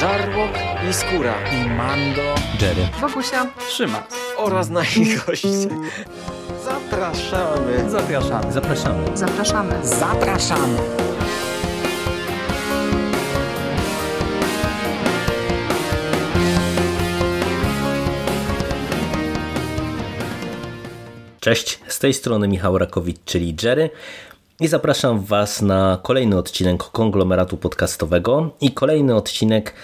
Żarłok i Skóra i Mando, Jerry, Wokusia, Trzyma oraz nasi goście. Zapraszamy. Zapraszamy. Zapraszamy. zapraszamy. Zapraszamy. Cześć, z tej strony Michał Rakowicz, czyli Jerry i zapraszam Was na kolejny odcinek konglomeratu podcastowego i kolejny odcinek,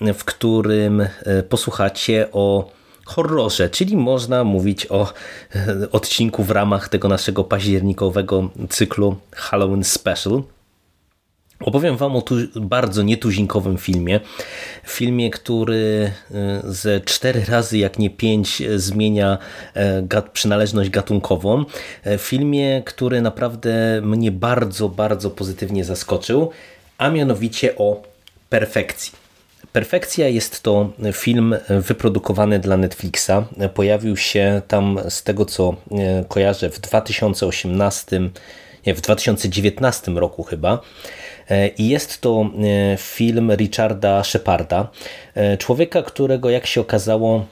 w którym e, posłuchacie o horrorze, czyli można mówić o e, odcinku w ramach tego naszego październikowego cyklu Halloween Special. Opowiem Wam o bardzo nietuzinkowym filmie. Filmie, który e, ze cztery razy, jak nie pięć, zmienia gat przynależność gatunkową. Filmie, który naprawdę mnie bardzo, bardzo pozytywnie zaskoczył, a mianowicie o perfekcji. Perfekcja jest to film wyprodukowany dla Netflixa. Pojawił się tam z tego co kojarzę w 2018, nie, w 2019 roku chyba. I jest to film Richarda Sheparda, człowieka, którego jak się okazało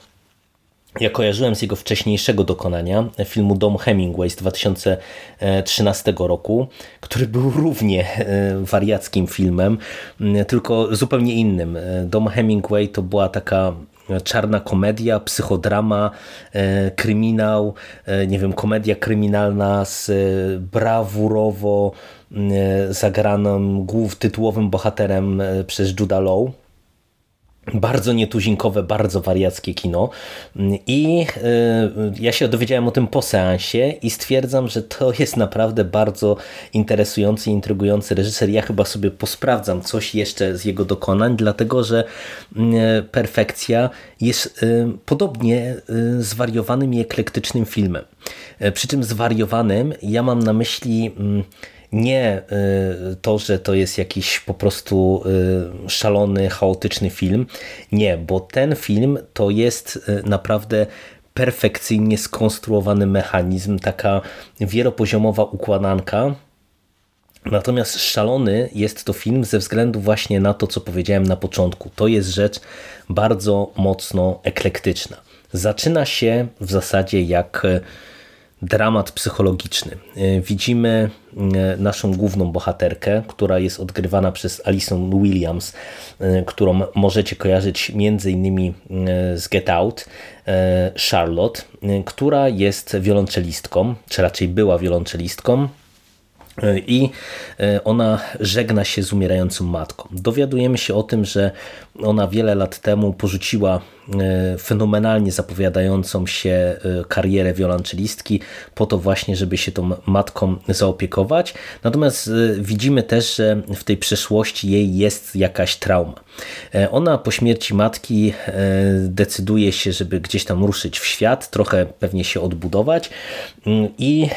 ja kojarzyłem z jego wcześniejszego dokonania, filmu Dom Hemingway z 2013 roku, który był równie wariackim filmem, tylko zupełnie innym. Dom Hemingway to była taka czarna komedia, psychodrama, kryminał, nie wiem, komedia kryminalna z brawurowo zagranym głów tytułowym bohaterem przez Judah Law bardzo nietuzinkowe, bardzo wariackie kino i ja się dowiedziałem o tym po seansie i stwierdzam, że to jest naprawdę bardzo interesujący, intrygujący reżyser. Ja chyba sobie posprawdzam coś jeszcze z jego dokonań, dlatego że Perfekcja jest podobnie zwariowanym i eklektycznym filmem. Przy czym zwariowanym ja mam na myśli nie to, że to jest jakiś po prostu szalony, chaotyczny film. Nie, bo ten film to jest naprawdę perfekcyjnie skonstruowany mechanizm, taka wielopoziomowa układanka. Natomiast szalony jest to film ze względu właśnie na to, co powiedziałem na początku. To jest rzecz bardzo mocno eklektyczna. Zaczyna się w zasadzie jak dramat psychologiczny. Widzimy naszą główną bohaterkę, która jest odgrywana przez Alison Williams, którą możecie kojarzyć między innymi z Get Out, Charlotte, która jest wiolonczelistką, czy raczej była wiolonczelistką, i ona żegna się z umierającą matką. Dowiadujemy się o tym, że ona wiele lat temu porzuciła fenomenalnie zapowiadającą się karierę wiolonczelistki po to właśnie, żeby się tą matką zaopiekować. Natomiast widzimy też, że w tej przeszłości jej jest jakaś trauma. Ona po śmierci matki decyduje się, żeby gdzieś tam ruszyć w świat, trochę pewnie się odbudować i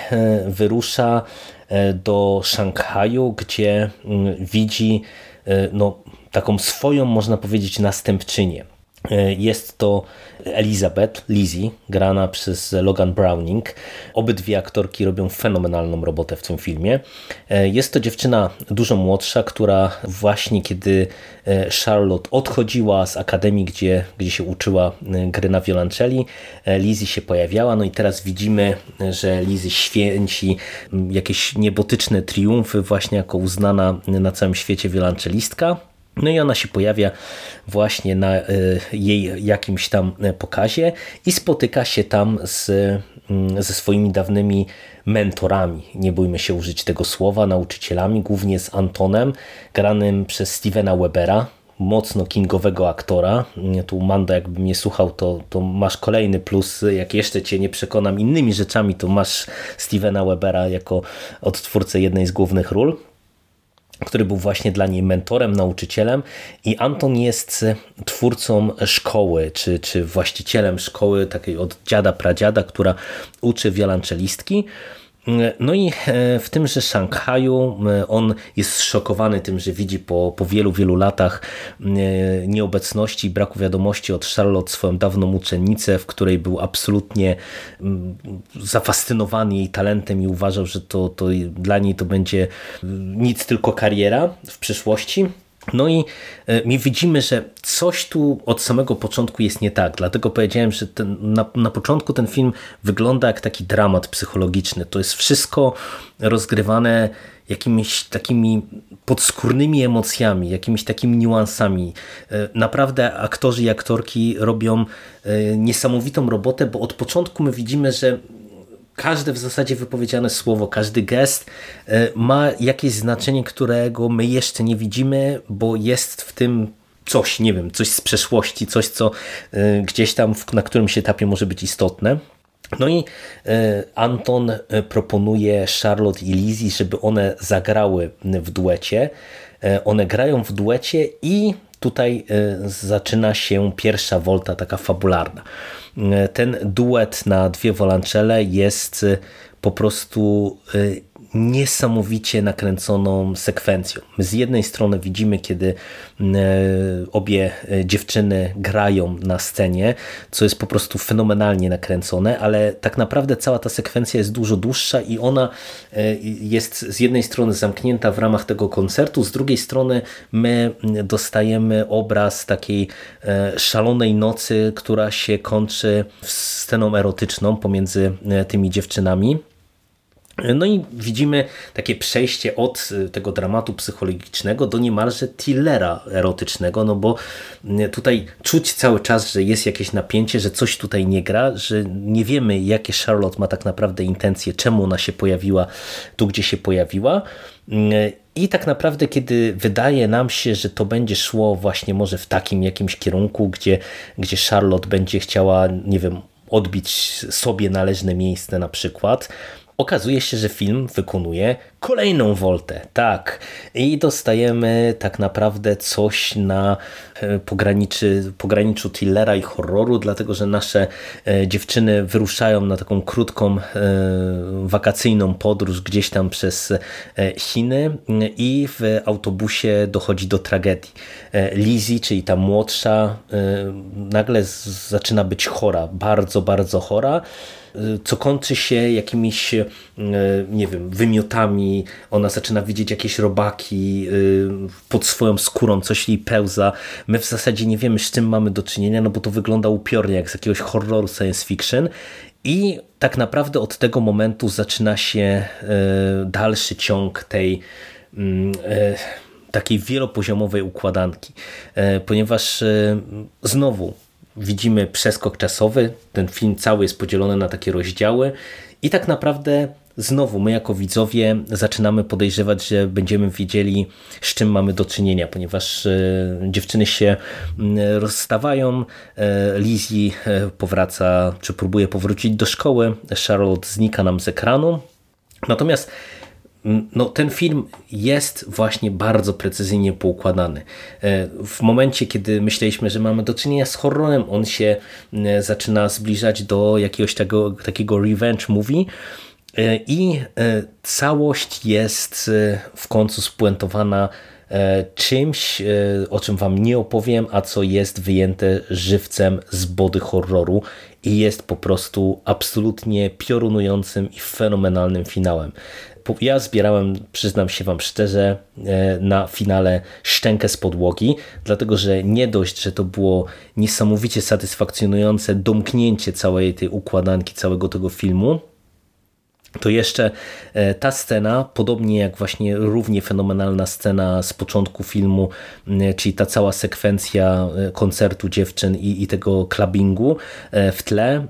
wyrusza do Szanghaju, gdzie widzi no, taką swoją, można powiedzieć, następczynię. Jest to Elizabeth, Lizzie, grana przez Logan Browning. Obydwie aktorki robią fenomenalną robotę w tym filmie. Jest to dziewczyna dużo młodsza, która właśnie kiedy Charlotte odchodziła z akademii, gdzie, gdzie się uczyła gry na wiolonczeli, Lizzie się pojawiała. No i teraz widzimy, że Lizzie święci jakieś niebotyczne triumfy właśnie jako uznana na całym świecie wiolonczelistka. No i ona się pojawia właśnie na jej jakimś tam pokazie i spotyka się tam z, ze swoimi dawnymi mentorami, nie bójmy się użyć tego słowa, nauczycielami, głównie z Antonem, granym przez Stevena Webera, mocno kingowego aktora. Tu Mando, jakby mnie słuchał, to, to masz kolejny plus. Jak jeszcze cię nie przekonam innymi rzeczami, to masz Stevena Webera jako odtwórcę jednej z głównych ról który był właśnie dla niej mentorem, nauczycielem i Anton jest twórcą szkoły, czy, czy właścicielem szkoły takiej od dziada, pradziada, która uczy wiolonczelistki. No i w tymże Szanghaju on jest zszokowany tym, że widzi po, po wielu, wielu latach nieobecności i braku wiadomości od Charlotte swoją dawną uczennicę, w której był absolutnie zafascynowany jej talentem i uważał, że to, to dla niej to będzie nic tylko kariera w przyszłości. No i my widzimy, że coś tu od samego początku jest nie tak. Dlatego powiedziałem, że ten, na, na początku ten film wygląda jak taki dramat psychologiczny. To jest wszystko rozgrywane jakimiś takimi podskórnymi emocjami, jakimiś takimi niuansami. E, naprawdę aktorzy i aktorki robią e, niesamowitą robotę, bo od początku my widzimy, że każde w zasadzie wypowiedziane słowo, każdy gest e, ma jakieś znaczenie, którego my jeszcze nie widzimy, bo jest w tym coś, nie wiem, coś z przeszłości, coś, co gdzieś tam na którymś etapie może być istotne. No i e, Anton e, proponuje Charlotte i Lizzie, żeby one zagrały w duecie. E, one grają w duecie i tutaj zaczyna się pierwsza wolta taka fabularna. Ten duet na dwie wolanczele jest po prostu niesamowicie nakręconą sekwencją. Z jednej strony widzimy, kiedy e, obie e, dziewczyny grają na scenie, co jest po prostu fenomenalnie nakręcone, ale tak naprawdę cała ta sekwencja jest dużo dłuższa i ona e, jest z jednej strony zamknięta w ramach tego koncertu, z drugiej strony my dostajemy obraz takiej szalonej nocy, która się kończy sceną erotyczną pomiędzy tymi dziewczynami. No i widzimy takie przejście od y, tego dramatu psychologicznego do niemalże thrillera erotycznego, no bo y, tutaj czuć cały czas, że jest jakieś napięcie, że coś tutaj nie gra, że nie wiemy jakie Charlotte ma tak naprawdę intencje, czemu ona się pojawiła tu, gdzie się pojawiła. Y, I tak naprawdę, kiedy wydaje nam się, że to będzie szło właśnie może w takim jakimś kierunku, gdzie, gdzie Charlotte będzie chciała, nie wiem, odbić sobie należne miejsce na przykład, okazuje się, że film wykonuje kolejną woltę. Tak. I dostajemy tak naprawdę coś na e, pograniczy, pograniczu thrillera i horroru, dlatego że nasze e, dziewczyny wyruszają na taką krótką e, wakacyjną podróż gdzieś tam przez Chiny i w autobusie dochodzi do tragedii. Lizzie, czyli ta młodsza, nagle zaczyna być chora, bardzo, bardzo chora co kończy się jakimiś, nie wiem, wymiotami, ona zaczyna widzieć jakieś robaki e, pod swoją skórą, coś jej pełza. My w zasadzie nie wiemy, z czym mamy do czynienia, no bo to wygląda upiornie, jak z jakiegoś horroru science fiction. I tak naprawdę od tego momentu zaczyna się e, dalszy ciąg tej mm, takiej wielopoziomowej układanki, ponieważ znowu widzimy przeskok czasowy, ten film cały jest podzielony na takie rozdziały. I tak naprawdę znowu my jako widzowie zaczynamy podejrzewać, że będziemy wiedzieli z czym mamy do czynienia, ponieważ e, dziewczyny się rozstawają, e, Lizzie e, powraca, czy próbuje powrócić do szkoły, Charlotte znika nam z ekranu, natomiast no, ten film jest właśnie bardzo precyzyjnie poukładany. E, w momencie, kiedy myśleliśmy, że mamy do czynienia z horrorem, on się e, zaczyna zbliżać do jakiegoś tego, takiego revenge movie e, i całość jest w końcu spuentowana czymś, o czym wam nie opowiem, a co jest wyjęte żywcem z body horroru i jest po prostu absolutnie piorunującym i fenomenalnym finałem ja zbierałem, przyznam się Wam szczerze, e, na finale szczękę z podłogi, dlatego że nie dość, że to było niesamowicie satysfakcjonujące domknięcie całej tej układanki, całego tego filmu, to jeszcze e, ta scena, podobnie jak właśnie równie fenomenalna scena z początku filmu, czyli ta cała sekwencja e, koncertu dziewczyn i, i tego clubbingu w tle,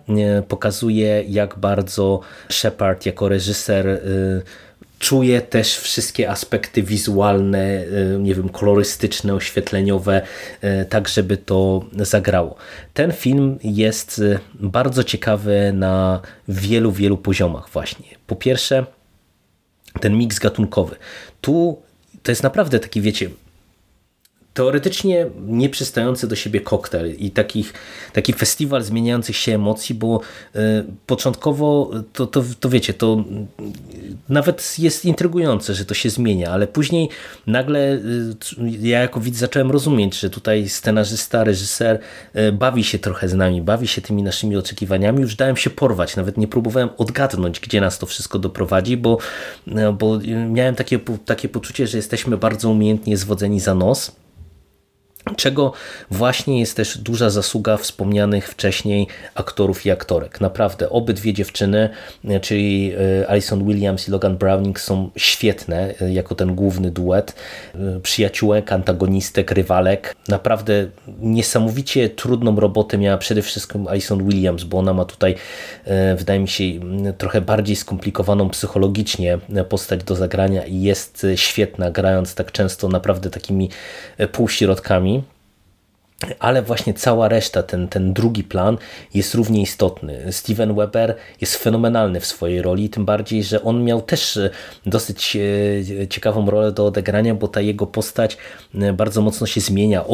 pokazuje jak bardzo Shepard jako reżyser czuje też wszystkie aspekty wizualne, e, nie wiem, kolorystyczne, oświetleniowe, e, tak żeby to zagrało. Ten film jest e, bardzo ciekawy na wielu, wielu poziomach właśnie. Po pierwsze, ten miks gatunkowy. Tu to jest naprawdę taki, wiecie, teoretycznie nieprzystający do siebie koktajl i takich, taki festiwal zmieniających się emocji, bo y, początkowo to, to, to wiecie, to nawet jest intrygujące, że to się zmienia, ale później nagle y, ja jako widz zacząłem rozumieć, że tutaj scenarzysta, reżyser y, bawi się trochę z nami, bawi się tymi naszymi oczekiwaniami, już dałem się porwać, nawet nie próbowałem odgadnąć, gdzie nas to wszystko doprowadzi, bo, bo miałem takie, takie poczucie, że jesteśmy bardzo umiejętnie zwodzeni za nos czego właśnie jest też duża zasługa wspomnianych wcześniej aktorów i aktorek. Naprawdę, obydwie dziewczyny, czyli e, Alison Williams i Logan Browning są świetne e, jako ten główny duet. E, przyjaciółek, antagonistek, rywalek. Naprawdę niesamowicie trudną robotę miała przede wszystkim Alison Williams, bo ona ma tutaj, wydaje mi się, trochę bardziej skomplikowaną psychologicznie postać do zagrania i jest świetna, grając tak często naprawdę takimi półśrodkami ale właśnie cała reszta, ten, ten drugi plan jest równie istotny. Steven Weber jest fenomenalny w swojej roli, tym bardziej, że on miał też e, dosyć e, ciekawą rolę do odegrania, bo ta jego postać e, bardzo mocno się zmienia,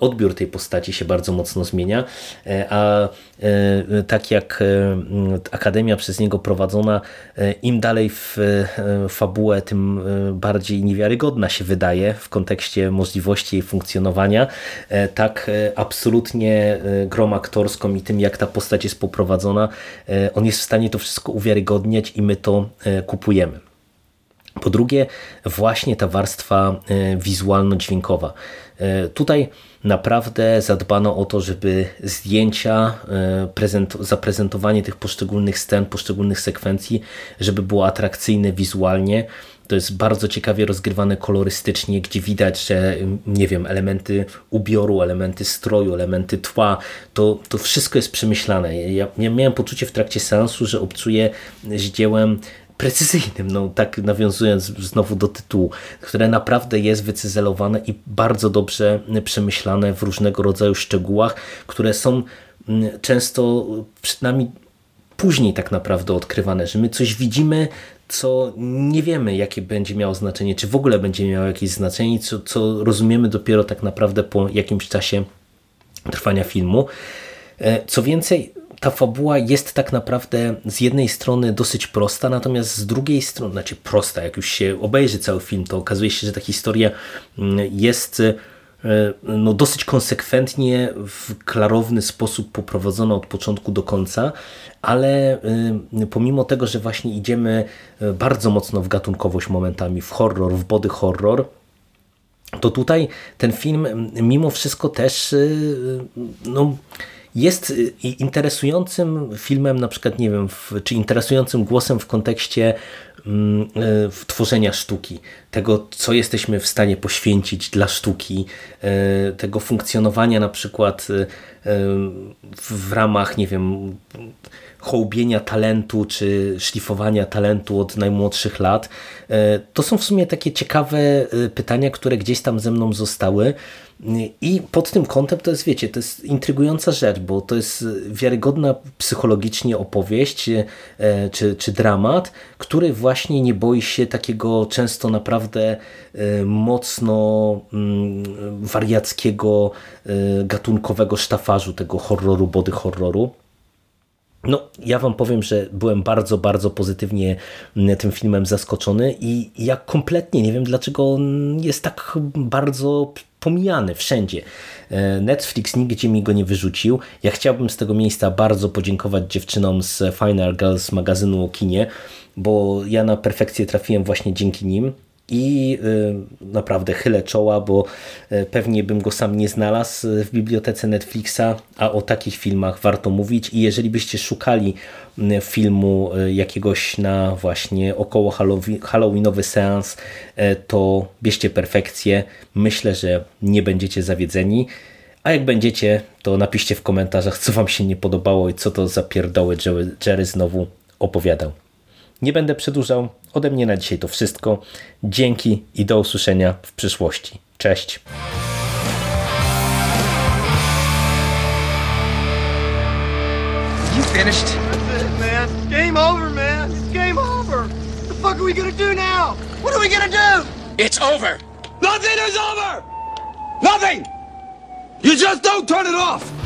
odbiór tej postaci się bardzo mocno zmienia, a tak jak Akademia przez niego prowadzona, im dalej w fabułę, tym bardziej niewiarygodna się wydaje w kontekście możliwości jej funkcjonowania, tak tak absolutnie e, grą aktorską i tym, jak ta postać jest poprowadzona, e, on jest w stanie to wszystko uwiarygodniać i my to kupujemy. Po drugie, właśnie ta warstwa wizualno-dźwiękowa. Tutaj naprawdę zadbano o to, żeby zdjęcia, zaprezentowanie tych poszczególnych scen, poszczególnych sekwencji, żeby było atrakcyjne wizualnie, to jest bardzo ciekawie rozgrywane kolorystycznie, gdzie widać, że nie wiem, elementy ubioru, elementy stroju, elementy tła, to, to wszystko jest przemyślane. Ja, ja miałem poczucie w trakcie seansu, że obcuję z dziełem precyzyjnym, no tak nawiązując znowu do tytułu, które naprawdę jest wycyzelowane i bardzo dobrze przemyślane w różnego rodzaju szczegółach, które są mm, często przed nami później tak naprawdę odkrywane, że my coś widzimy, co nie wiemy, jakie będzie miało znaczenie, czy w ogóle będzie miało jakieś znaczenie, co, co rozumiemy dopiero tak naprawdę po jakimś czasie trwania filmu. E, co więcej, ta fabuła jest tak naprawdę z jednej strony dosyć prosta, natomiast z drugiej strony, znaczy prosta, jak już się obejrzy cały film, to okazuje się, że ta historia mm, jest no, dosyć konsekwentnie, w klarowny sposób poprowadzona od początku do końca, ale e, pomimo tego, że właśnie idziemy e, bardzo mocno w gatunkowość momentami, w horror, w body horror, to tutaj ten film mimo wszystko też no, jest interesującym filmem, na przykład, nie wiem, czy interesującym głosem w kontekście e, tworzenia sztuki, tego, co jesteśmy w stanie poświęcić dla sztuki, e, tego funkcjonowania na przykład e, w ramach, nie wiem, hołbienia talentu czy szlifowania talentu od najmłodszych lat. To są w sumie takie ciekawe pytania, które gdzieś tam ze mną zostały i pod tym kątem to jest, wiecie, to jest intrygująca rzecz, bo to jest wiarygodna psychologicznie opowieść e, czy, czy dramat, który właśnie nie boi się takiego często naprawdę e, mocno mm, wariackiego, e, gatunkowego sztafażu tego horroru, body horroru. No, ja wam powiem, że byłem bardzo, bardzo pozytywnie mm, tym filmem zaskoczony i ja kompletnie nie wiem, dlaczego on jest tak bardzo pomijany wszędzie. E, Netflix nigdzie mi go nie wyrzucił. Ja chciałbym z tego miejsca bardzo podziękować dziewczynom z Final Girls magazynu o kinie, bo ja na perfekcję trafiłem właśnie dzięki nim i y, naprawdę chylę czoła, bo y, pewnie bym go sam nie znalazł w bibliotece Netflixa, a o takich filmach warto mówić i jeżeli byście szukali y, filmu jakiegoś na właśnie około halloweenowy seans, to bierzcie perfekcję. Myślę, że nie będziecie zawiedzeni. A jak będziecie, to napiszcie w komentarzach, co wam się nie podobało i co to za pierdoły Jerry znowu opowiadał. Nie będę przedłużał. Ode mnie na dzisiaj to wszystko. Dzięki i do usłyszenia w przyszłości. Cześć. You finished? That's it, man. Game over, man. It's game over. What the fuck are we gonna do now? What are we gonna do? It's over. Nothing is over. Nothing. You just don't turn it off.